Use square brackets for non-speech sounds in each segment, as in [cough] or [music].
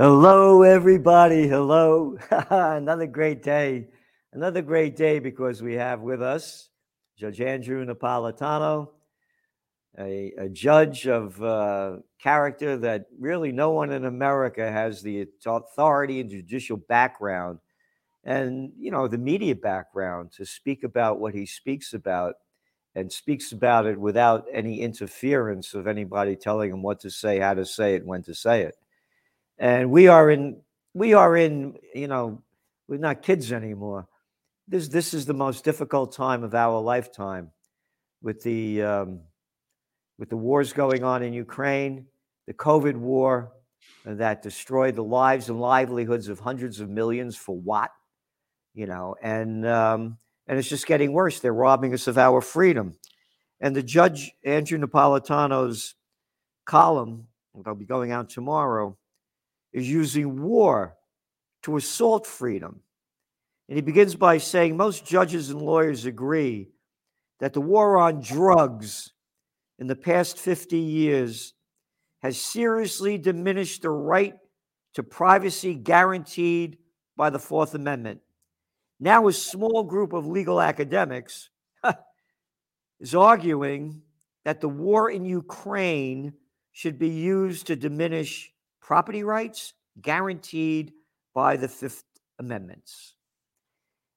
Hello, everybody. Hello. [laughs] Another great day. Another great day because we have with us Judge Andrew Napolitano, a, a judge of uh, character that really no one in America has the authority and judicial background and, you know, the media background to speak about what he speaks about and speaks about it without any interference of anybody telling him what to say, how to say it, when to say it and we are in we are in you know we're not kids anymore. This this is the most difficult time of our lifetime with the um, with the wars going on in Ukraine the covid war that destroyed the lives and livelihoods of hundreds of millions for what you know and um, and it's just getting worse. They're robbing us of our freedom. And the judge Andrew Napolitano's column that'll be going out tomorrow is using war to assault freedom. And he begins by saying most judges and lawyers agree that the war on drugs in the past 50 years has seriously diminished the right to privacy guaranteed by the Fourth Amendment. Now, a small group of legal academics is arguing that the war in Ukraine should be used to diminish property rights guaranteed by the Fifth Amendments.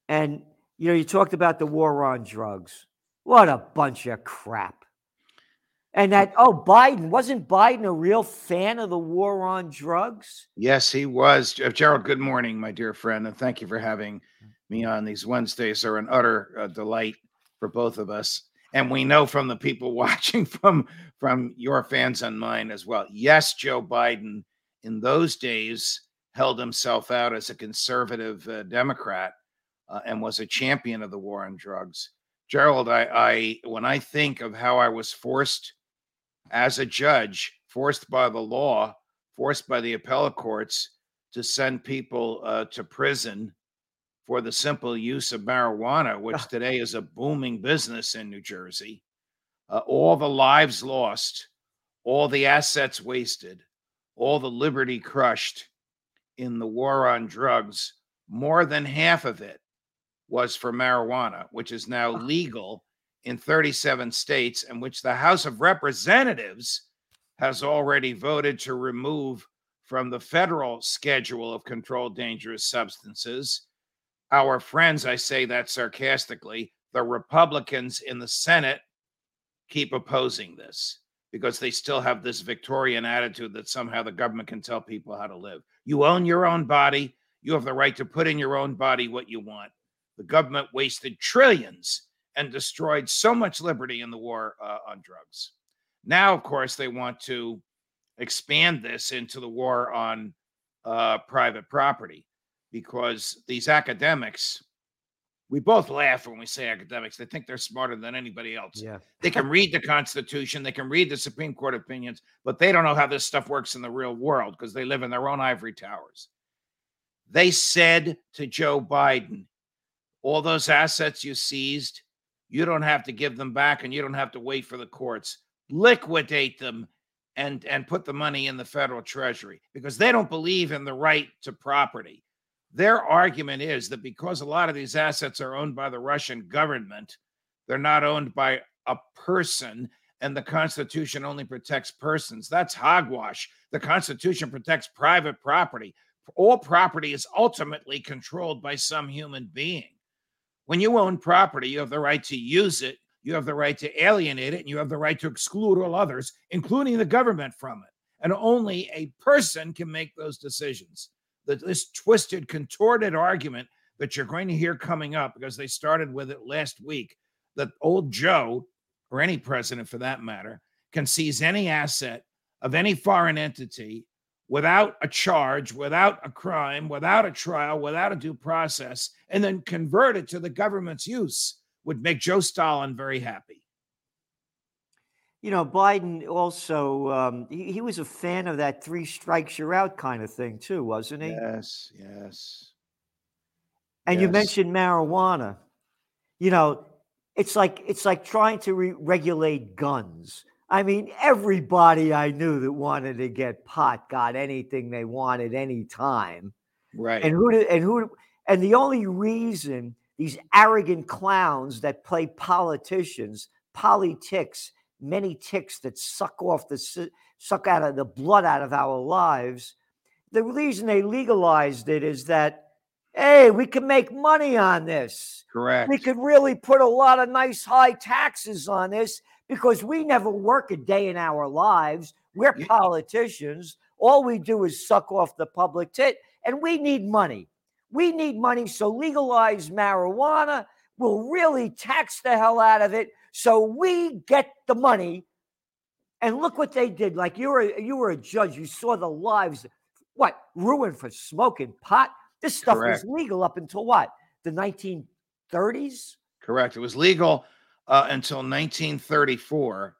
And, you know, you talked about the war on drugs. What a bunch of crap. And that, oh, Biden, wasn't Biden a real fan of the war on drugs? Yes, he was. Gerald, good morning, my dear friend, and thank you for having me on. These Wednesdays are an utter uh, delight for both of us. And we know from the people [laughs] watching from from your fans and mine as well. Yes, Joe Biden in those days held himself out as a conservative uh, Democrat uh, and was a champion of the war on drugs. Gerald, I, I when I think of how I was forced as a judge, forced by the law, forced by the appellate courts to send people uh, to prison for the simple use of marijuana, which ah. today is a booming business in New Jersey. Uh, all the lives lost, all the assets wasted, all the liberty crushed in the war on drugs, more than half of it was for marijuana, which is now legal in 37 states, and which the House of Representatives has already voted to remove from the federal schedule of controlled dangerous substances. Our friends, I say that sarcastically, the Republicans in the Senate keep opposing this because they still have this Victorian attitude that somehow the government can tell people how to live. You own your own body. You have the right to put in your own body what you want. The government wasted trillions and destroyed so much liberty in the war uh, on drugs. Now, of course, they want to expand this into the war on uh, private property because these academics we both laugh when we say academics. They think they're smarter than anybody else. Yeah. They can read the Constitution, they can read the Supreme Court opinions, but they don't know how this stuff works in the real world because they live in their own ivory towers. They said to Joe Biden, all those assets you seized, you don't have to give them back and you don't have to wait for the courts. Liquidate them and and put the money in the federal treasury because they don't believe in the right to property. Their argument is that because a lot of these assets are owned by the Russian government, they're not owned by a person, and the Constitution only protects persons. That's hogwash. The Constitution protects private property. All property is ultimately controlled by some human being. When you own property, you have the right to use it, you have the right to alienate it, and you have the right to exclude all others, including the government, from it. And only a person can make those decisions that this twisted, contorted argument that you're going to hear coming up because they started with it last week that old Joe, or any president for that matter, can seize any asset of any foreign entity without a charge, without a crime, without a trial, without a due process, and then convert it to the government's use would make Joe Stalin very happy. You know, Biden also um, he, he was a fan of that three strikes you're out kind of thing too, wasn't he? Yes, yes. And yes. you mentioned marijuana. You know, it's like it's like trying to re- regulate guns. I mean, everybody I knew that wanted to get pot got anything they wanted anytime. Right. And who did, and who and the only reason these arrogant clowns that play politicians, politics, many ticks that suck off the suck out of the blood out of our lives. The reason they legalized it is that hey, we can make money on this. Correct. We could really put a lot of nice high taxes on this because we never work a day in our lives. We're Yeah. politicians. All we do is suck off the public tit, and we need money. We need money, so legalize marijuana. We'll really tax the hell out of it, so we get the money. And look what they did. Like you were, you were a judge. You saw the lives, what ruined for smoking pot. This stuff Correct. was legal up until what the 1930s. Correct. It was legal uh, until 1934,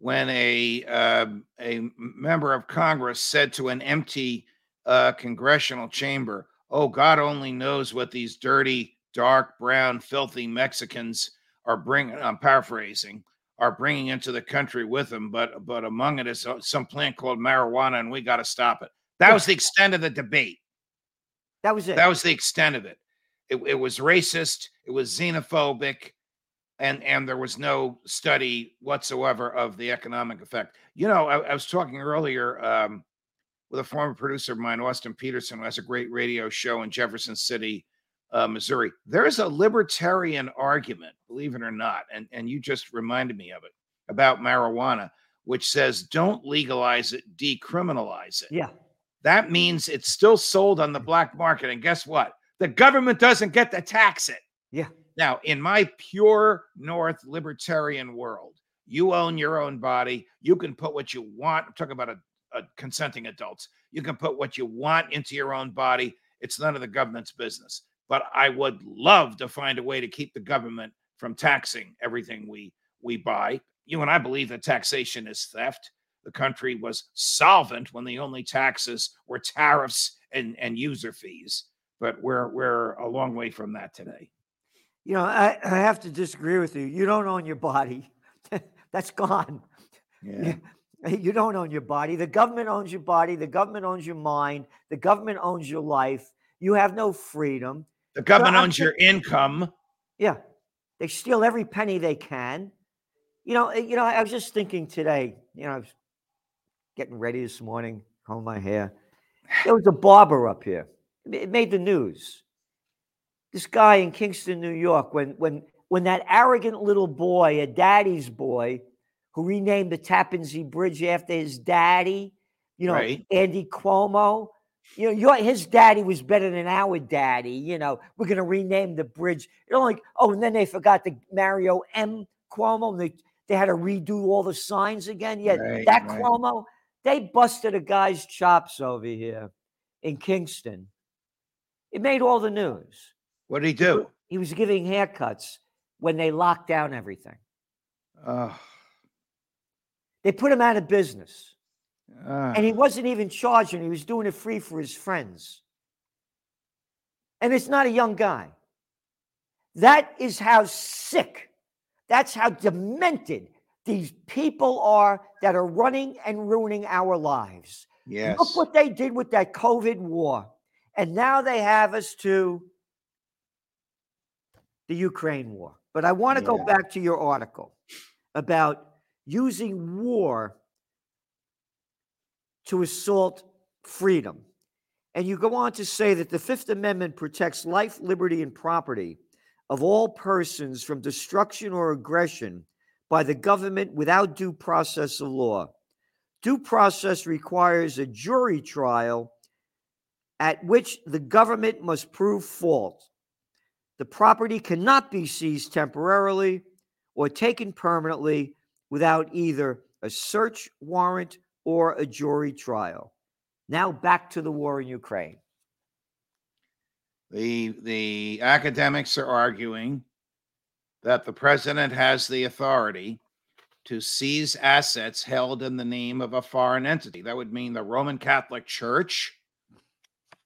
when a um, a member of Congress said to an empty uh, congressional chamber, "Oh, God only knows what these dirty, dark, brown, filthy Mexicans are bringing." I'm paraphrasing. Are bringing into the country with them, but but among it is uh, some plant called marijuana, and we got to stop it. That was the extent of the debate. That was it. That was the extent of it. It, it was racist. It was xenophobic, and and there was no study whatsoever of the economic effect. You know, I, I was talking earlier um, with a former producer of mine, Austin Petersen, who has a great radio show in Jefferson City, uh, Missouri. There is a libertarian argument, believe it or not, and and you just reminded me of it about marijuana, which says don't legalize it, decriminalize it yeah. that means it's still sold on the black market. And guess what? The government doesn't get to tax it. Yeah. Now, in my pure North libertarian world, you own your own body. You can put what you want. I'm talking about a, a consenting adults. You can put what you want into your own body. It's none of the government's business. But I would love to find a way to keep the government from taxing everything we we buy. You and I believe that taxation is theft the country was solvent when the only taxes were tariffs and, and user fees. But we're we're a long way from that today. You know, I, I have to disagree with you. You don't own your body. [laughs] That's gone. Yeah. You don't own your body. The government owns your body. The government owns your mind. The government owns your life. You have no freedom. The government I'm owns your income. Yeah. They steal every penny they can. You know, eh, you know, I was just thinking today, you know, I was getting ready this morning, combing my hair. There was a barber up here. It It made the news. This guy in Kingston, New York, when when when that arrogant little boy, a daddy's boy, who renamed the Tappan Zee Bridge after his daddy, you know, Right. Andy Cuomo. You know, your his daddy was better than our daddy. You know, we're gonna rename the bridge. You know, like oh, and then they forgot the Mario M. Cuomo. And they they had to redo all the signs again. Yeah, Right, that right. Cuomo. They busted a guy's chops over here in Kingston. It made all the news. What did he do? He was giving haircuts when they locked down everything. Oh, They put him out of business. Ah. And he wasn't even charging, he was doing it free for his friends. And it's not a young guy. That is how sick, that's how demented these people are that are running and ruining our lives. yes. Look what they did with that COVID war. And now they have us to the Ukraine war. But I want to go back to your article about using war to assault freedom. And you go on to say that the Fifth Amendment protects life, liberty, and property of all persons from destruction or aggression by the government without due process of law. Due process requires a jury trial at which the government must prove fault. The property cannot be seized temporarily or taken permanently without either a search warrant or a jury trial. Now back to the war in Ukraine. The the academics are arguing that the president has the authority to seize assets held in the name of a foreign entity. That would mean the Roman Catholic Church.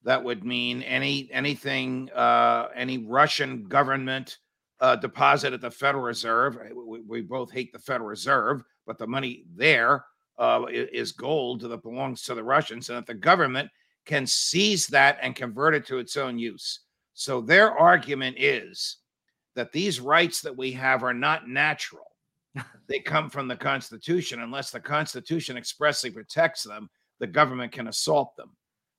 That would mean any anything, uh, any Russian government uh, deposit at the Federal Reserve. We, we both hate the Federal Reserve, but the money there uh, is gold that belongs to the Russians, and that the government can seize that and convert it to its own use. So their argument is that these rights that we have are not natural. [laughs] they come from the Constitution. Unless the Constitution expressly protects them, the government can assault them.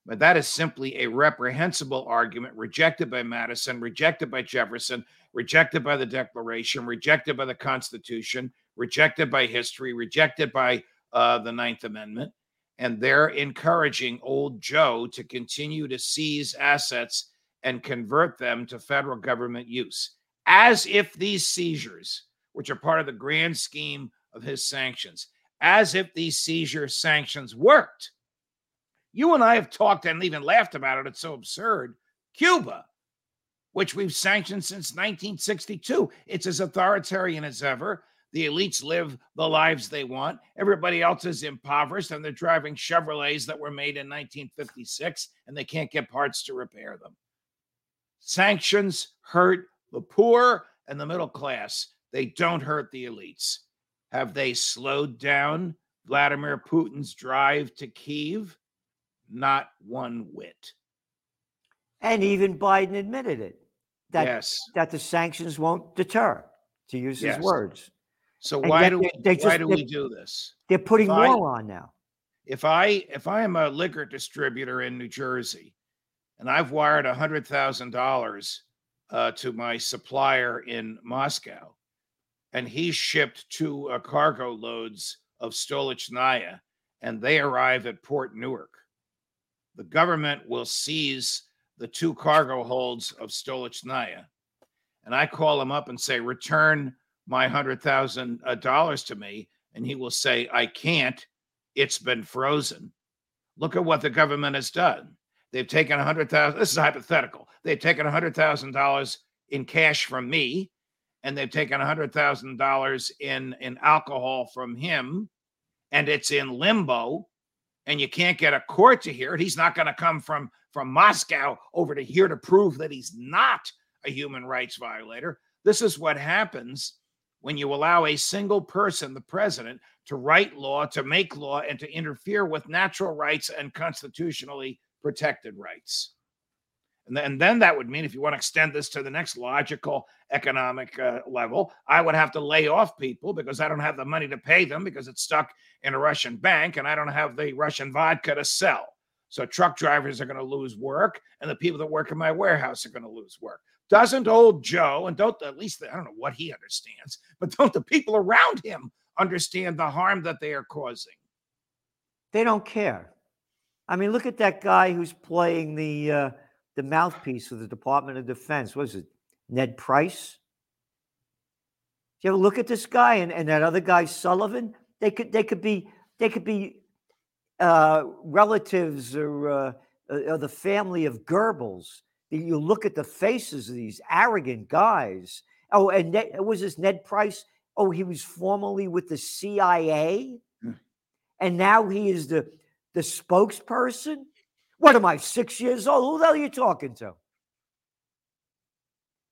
But that is simply a reprehensible argument rejected by Madison, rejected by Jefferson, rejected by the Declaration, rejected by the Constitution, rejected by history, rejected by uh, the Ninth Amendment. And they're encouraging old Joe to continue to seize assets and convert them to federal government use, as if these seizures, which are part of the grand scheme of his sanctions, as if these seizure sanctions worked. You and I have talked and even laughed about it. It's so absurd. Cuba, which we've sanctioned since 1962, it's as authoritarian as ever. The elites live the lives they want. Everybody else is impoverished and they're driving Chevrolets that were made in 1956 and they can't get parts to repair them. Sanctions hurt the poor and the middle class. They don't hurt the elites. Have they slowed down Vladimir Putin's drive to Kiev? Not one whit. And even Biden admitted it. That, yes. that the sanctions won't deter, to use yes. his words. So and why do we, they just, do we do this? They're putting if more I, on now. If I if I am a liquor distributor in New Jersey, and I've wired a hundred thousand dollars uh, to my supplier in Moscow, and he shipped two uh, cargo loads of Stolichnaya, and they arrive at Port Newark. The government will seize the two cargo holds of Stolichnaya, and I call him up and say, "Return my hundred thousand uh, dollars to me, and he will say, "I can't. It's been frozen." Look at what the government has done. They've taken a hundred thousand. This is hypothetical. They've taken a hundred thousand dollars in cash from me, and they've taken a hundred thousand dollars in in alcohol from him, and it's in limbo, and you can't get a court to hear it. He's not going to come from from Moscow over to here to prove that he's not a human rights violator. This is what happens when you allow a single person, the president, to write law, to make law, and to interfere with natural rights and constitutionally protected rights. And then, and then that would mean if you want to extend this to the next logical economic uh, level, I would have to lay off people because I don't have the money to pay them because it's stuck in a Russian bank and I don't have the Russian vodka to sell. So truck drivers are going to lose work and the people that work in my warehouse are going to lose work. Doesn't old Joe, and don't at least, I don't know what he understands, but don't the people around him understand the harm that they are causing? They don't care. I mean, look at that guy who's playing the uh, the mouthpiece of the Department of Defense. What is it? Ned Price? You ever look at this guy and, and that other guy, Sullivan? They could they could be they could be uh, relatives or, uh, or the family of Goebbels you look at the faces of these arrogant guys. Oh, and Ned, was this Ned Price? Oh, he was formerly with the CIA, mm. and now he is the the spokesperson. What am I, six years old? Who the hell are you talking to?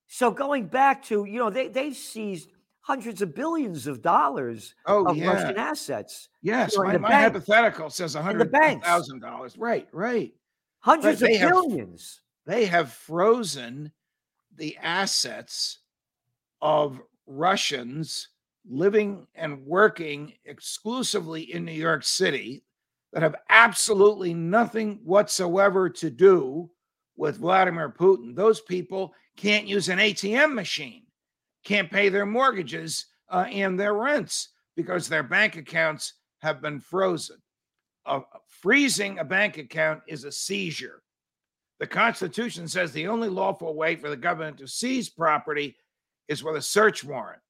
So going back to, you know, they they seized hundreds of billions of dollars oh, of yeah. Russian assets. Yes, you know, my, my hypothetical says a hundred thousand dollars. Right, right. Hundreds right. of billions they have frozen the assets of Russians living and working exclusively in New York City that have absolutely nothing whatsoever to do with Vladimir Putin. Those people can't use an ATM machine, can't pay their mortgages uh, and their rents because their bank accounts have been frozen. Uh, freezing a bank account is a seizure. The Constitution says the only lawful way for the government to seize property is with a search warrant.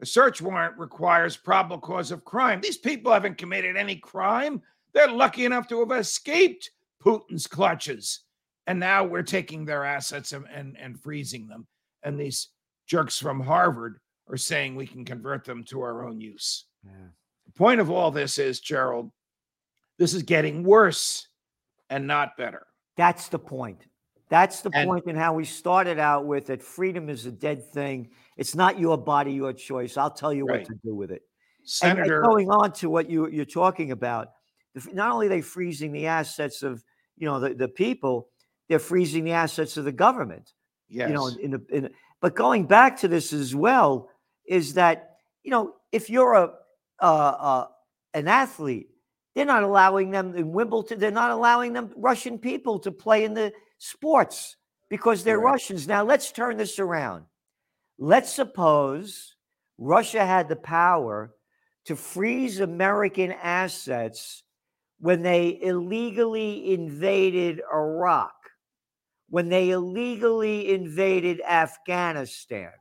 A search warrant requires probable cause of crime. These people haven't committed any crime. They're lucky enough to have escaped Putin's clutches. And now we're taking their assets and, and, and freezing them. And these jerks from Harvard are saying we can convert them to our own use. Yeah. The point of all this is, Gerald, this is getting worse and not better. That's the point. That's the and, point in how we started out with that freedom is a dead thing. It's not your body, your choice. I'll tell you right. what to do with it. And- and Senator. going on to what you you're talking about, not only are they freezing the assets of you know the, the people, they're freezing the assets of the government. yes. You know, in the in, but going back to this as well is that you know if you're a uh, uh, an athlete, they're not allowing them in Wimbledon. They're not allowing them Russian people to play in the sports because they're Right. Russians. Now let's turn this around. Let's suppose Russia had the power to freeze American assets when they illegally invaded Iraq, when they illegally invaded Afghanistan,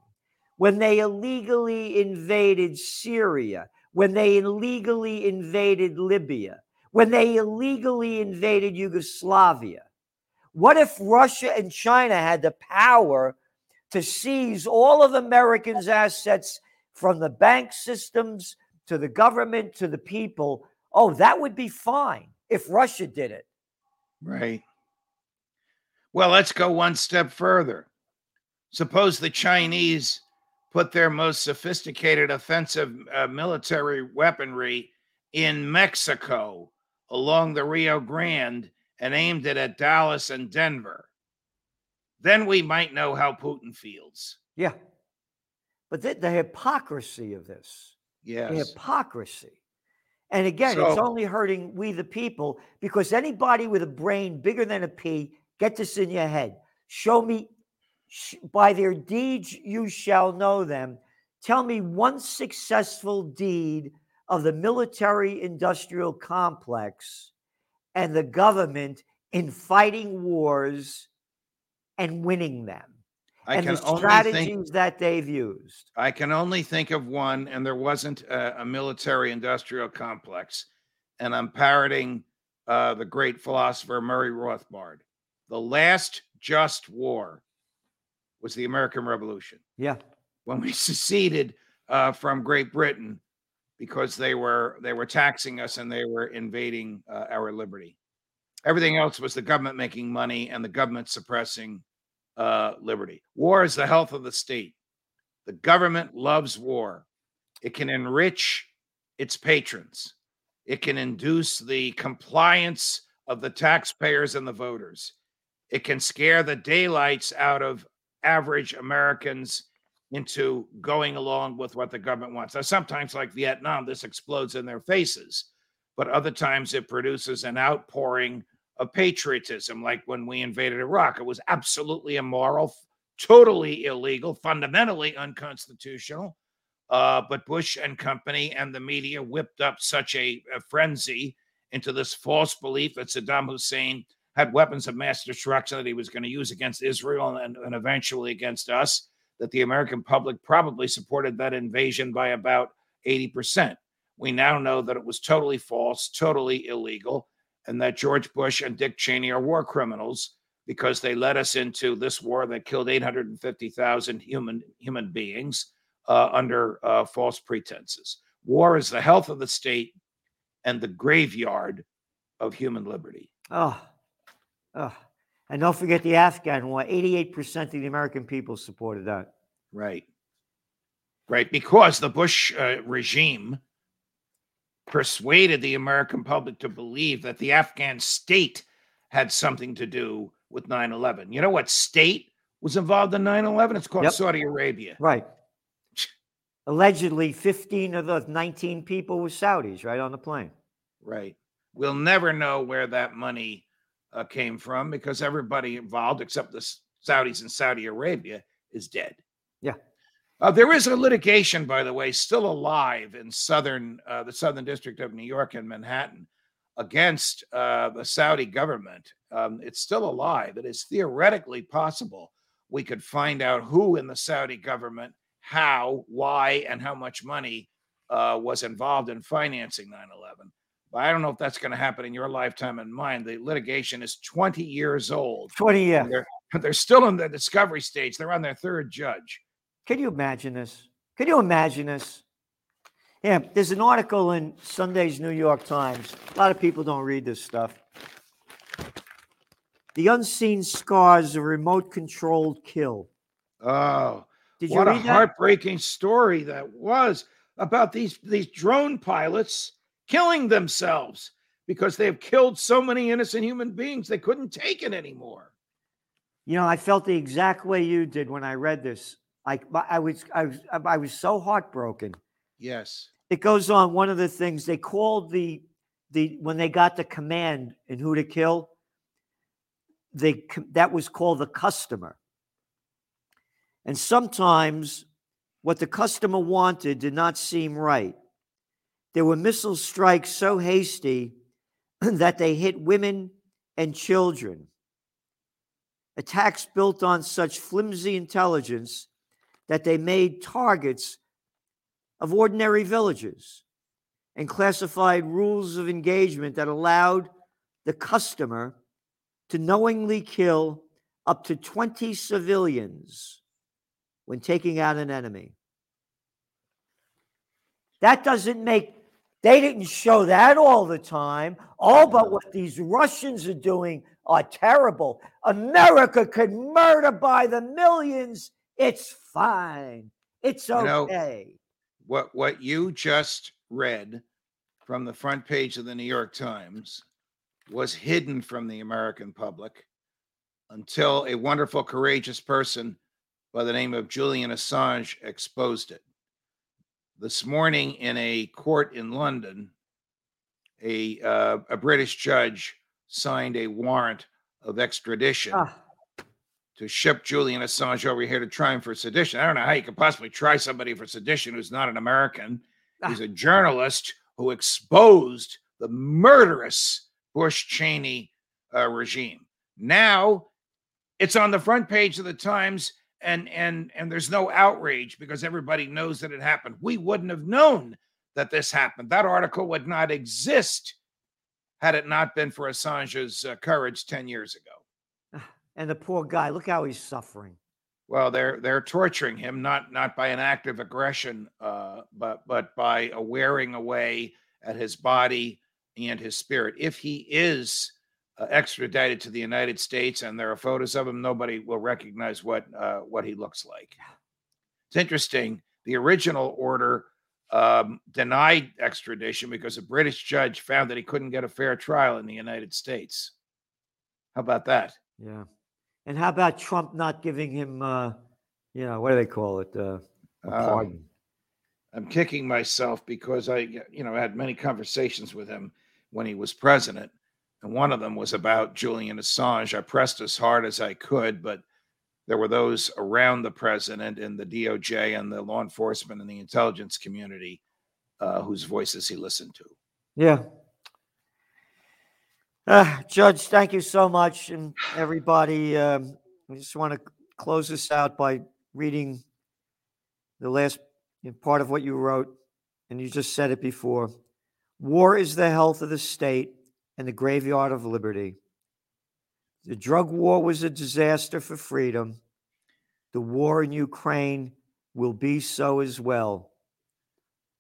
when they illegally invaded Syria, when they illegally invaded Libya, when they illegally invaded Yugoslavia. What if Russia and China had the power to seize all of Americans' assets from the bank systems to the government to the people? Oh, that would be fine if Russia did it. Right. Well, let's go one step further. Suppose the Chinese put their most sophisticated offensive uh, military weaponry in Mexico along the Rio Grande and aimed it at Dallas and Denver. Then we might know how Putin feels. Yeah. But the, the hypocrisy of this, the Yes. hypocrisy. And again, it's only hurting we the people because anybody with a brain bigger than a pea, get this in your head. Show me, by their deeds you shall know them. Tell me one successful deed of the military industrial complex and the government in fighting wars and winning them I and can the only strategies think that they've used. I can only think of one, and there wasn't a, a military industrial complex. And I'm parroting uh, the great philosopher Murray Rothbard. The last just war was the American Revolution Yeah. when we [laughs] seceded uh, from Great Britain because they were they were taxing us and they were invading uh, our liberty. Everything else was the government making money and the government suppressing uh, liberty. War is the health of the state. The government loves war. It can enrich its patrons. It can induce the compliance of the taxpayers and the voters. It can scare the daylights out of average Americans into going along with what the government wants. Now, sometimes, like Vietnam, this explodes in their faces, but other times it produces an outpouring of patriotism, like when we invaded Iraq. It was absolutely immoral, totally illegal, fundamentally unconstitutional. Uh, but Bush and company and the media whipped up such a, a frenzy into this false belief that Saddam Hussein had weapons of mass destruction that he was going to use against Israel and, and eventually against us, that the American public probably supported that invasion by about 80%. We now know that it was totally false, totally illegal, and that George Bush and Dick Cheney are war criminals because they led us into this war that killed 850,000 human human beings uh, under uh, false pretenses. War is the health of the state and the graveyard of human liberty. Oh, oh. And don't forget the Afghan war. 88% of the American people supported that. Right. Right. Because the Bush uh, regime persuaded the American public to believe that the Afghan state had something to do with 9 11. You know what state was involved in 9 11? It's called Yep. Saudi Arabia. Right. Allegedly, 15 of the 19 people were Saudis right on the plane. Right. We'll never know where that money uh, came from because everybody involved, except the Saudis in Saudi Arabia, is dead. Yeah. Uh, there is a litigation, by the way, still alive in southern uh, the Southern District of New York in Manhattan against uh, the Saudi government. Um, it's still alive. It is theoretically possible we could find out who in the Saudi government, how, why, and how much money uh, was involved in financing 9 11. But I don't know if that's going to happen in your lifetime and mine. The litigation is 20 years old. 20 and years. They're, [laughs] they're still in the discovery stage. They're on their third judge. Can you imagine this? Can you imagine this? Yeah, there's an article in Sunday's New York Times. A lot of people don't read this stuff. The unseen scars of remote controlled kill. Oh, Did you what a that? heartbreaking story that was. about these these drone pilots killing themselves because they have killed so many innocent human beings they couldn't take it anymore. You know, I felt the exact way you did when I read this. I, I was, I was, I was so heartbroken. Yes. It goes on. One of the things they called the, the when they got the command and who to kill, they that was called the customer. And sometimes what the customer wanted did not seem right. There were missile strikes so hasty [clears throat] that they hit women and children. Attacks built on such flimsy intelligence that they made targets of ordinary villages and classified rules of engagement that allowed the customer to knowingly kill up to 20 civilians when taking out an enemy. That doesn't make, they didn't show that all the time. All but what these Russians are doing are terrible. America could murder by the millions. It's fine. It's okay. You know, what what you just read from the front page of the New York Times was hidden from the American public until a wonderful, courageous person by the name of Julian Assange exposed it. This morning, in a court in London, a uh, a British judge signed a warrant of extradition ah. to ship Julian Assange over here to try him for sedition. I don't know how you could possibly try somebody for sedition who's not an American. Ah. He's a journalist who exposed the murderous Bush Cheney uh, regime. Now it's on the front page of the Times and and and there's no outrage because everybody knows that it happened. We wouldn't have known that this happened. That article would not exist had it not been for Assange's uh, courage 10 years ago. [sighs] And the poor guy, look how he's suffering. Well, they're they're torturing him not not by an act of aggression, uh, but but by a wearing away at his body and his spirit. If he is uh, extradited to the United States and there are photos of him, nobody will recognize what uh, what he looks like. It's interesting. The original order um, denied extradition because a British judge found that he couldn't get a fair trial in the United States. How about that? Yeah. And how about Trump not giving him, uh, you know, what do they call it? Uh, a uh, pardon. I'm kicking myself because I, you know, I had many conversations with him when he was president. And one of them was about Julian Assange. I pressed as hard as I could, but there were those around the president and the DOJ and the law enforcement and the intelligence community uh, whose voices he listened to. Yeah. Uh, Judge, thank you so much. And everybody, um, I just want to close this out by reading the last part of what you wrote. And you just said it before. War is the health of the state and the graveyard of liberty. The drug war was a disaster for freedom. The war in Ukraine will be so as well.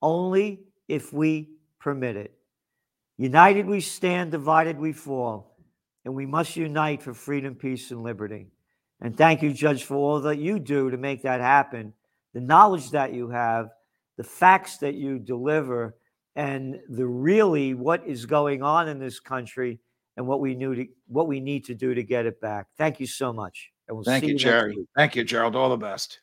Only if we permit it. United we stand, divided we fall. And we must unite for freedom, peace, and liberty. And thank you, Judge, for all that you do to make that happen. The knowledge that you have, the facts that you deliver, and the really what is going on in this country and what we knew to what we need to do to get it back. Thank you so much. And we'll Thank you, you Jerry. Thank you, Gerald. All the best.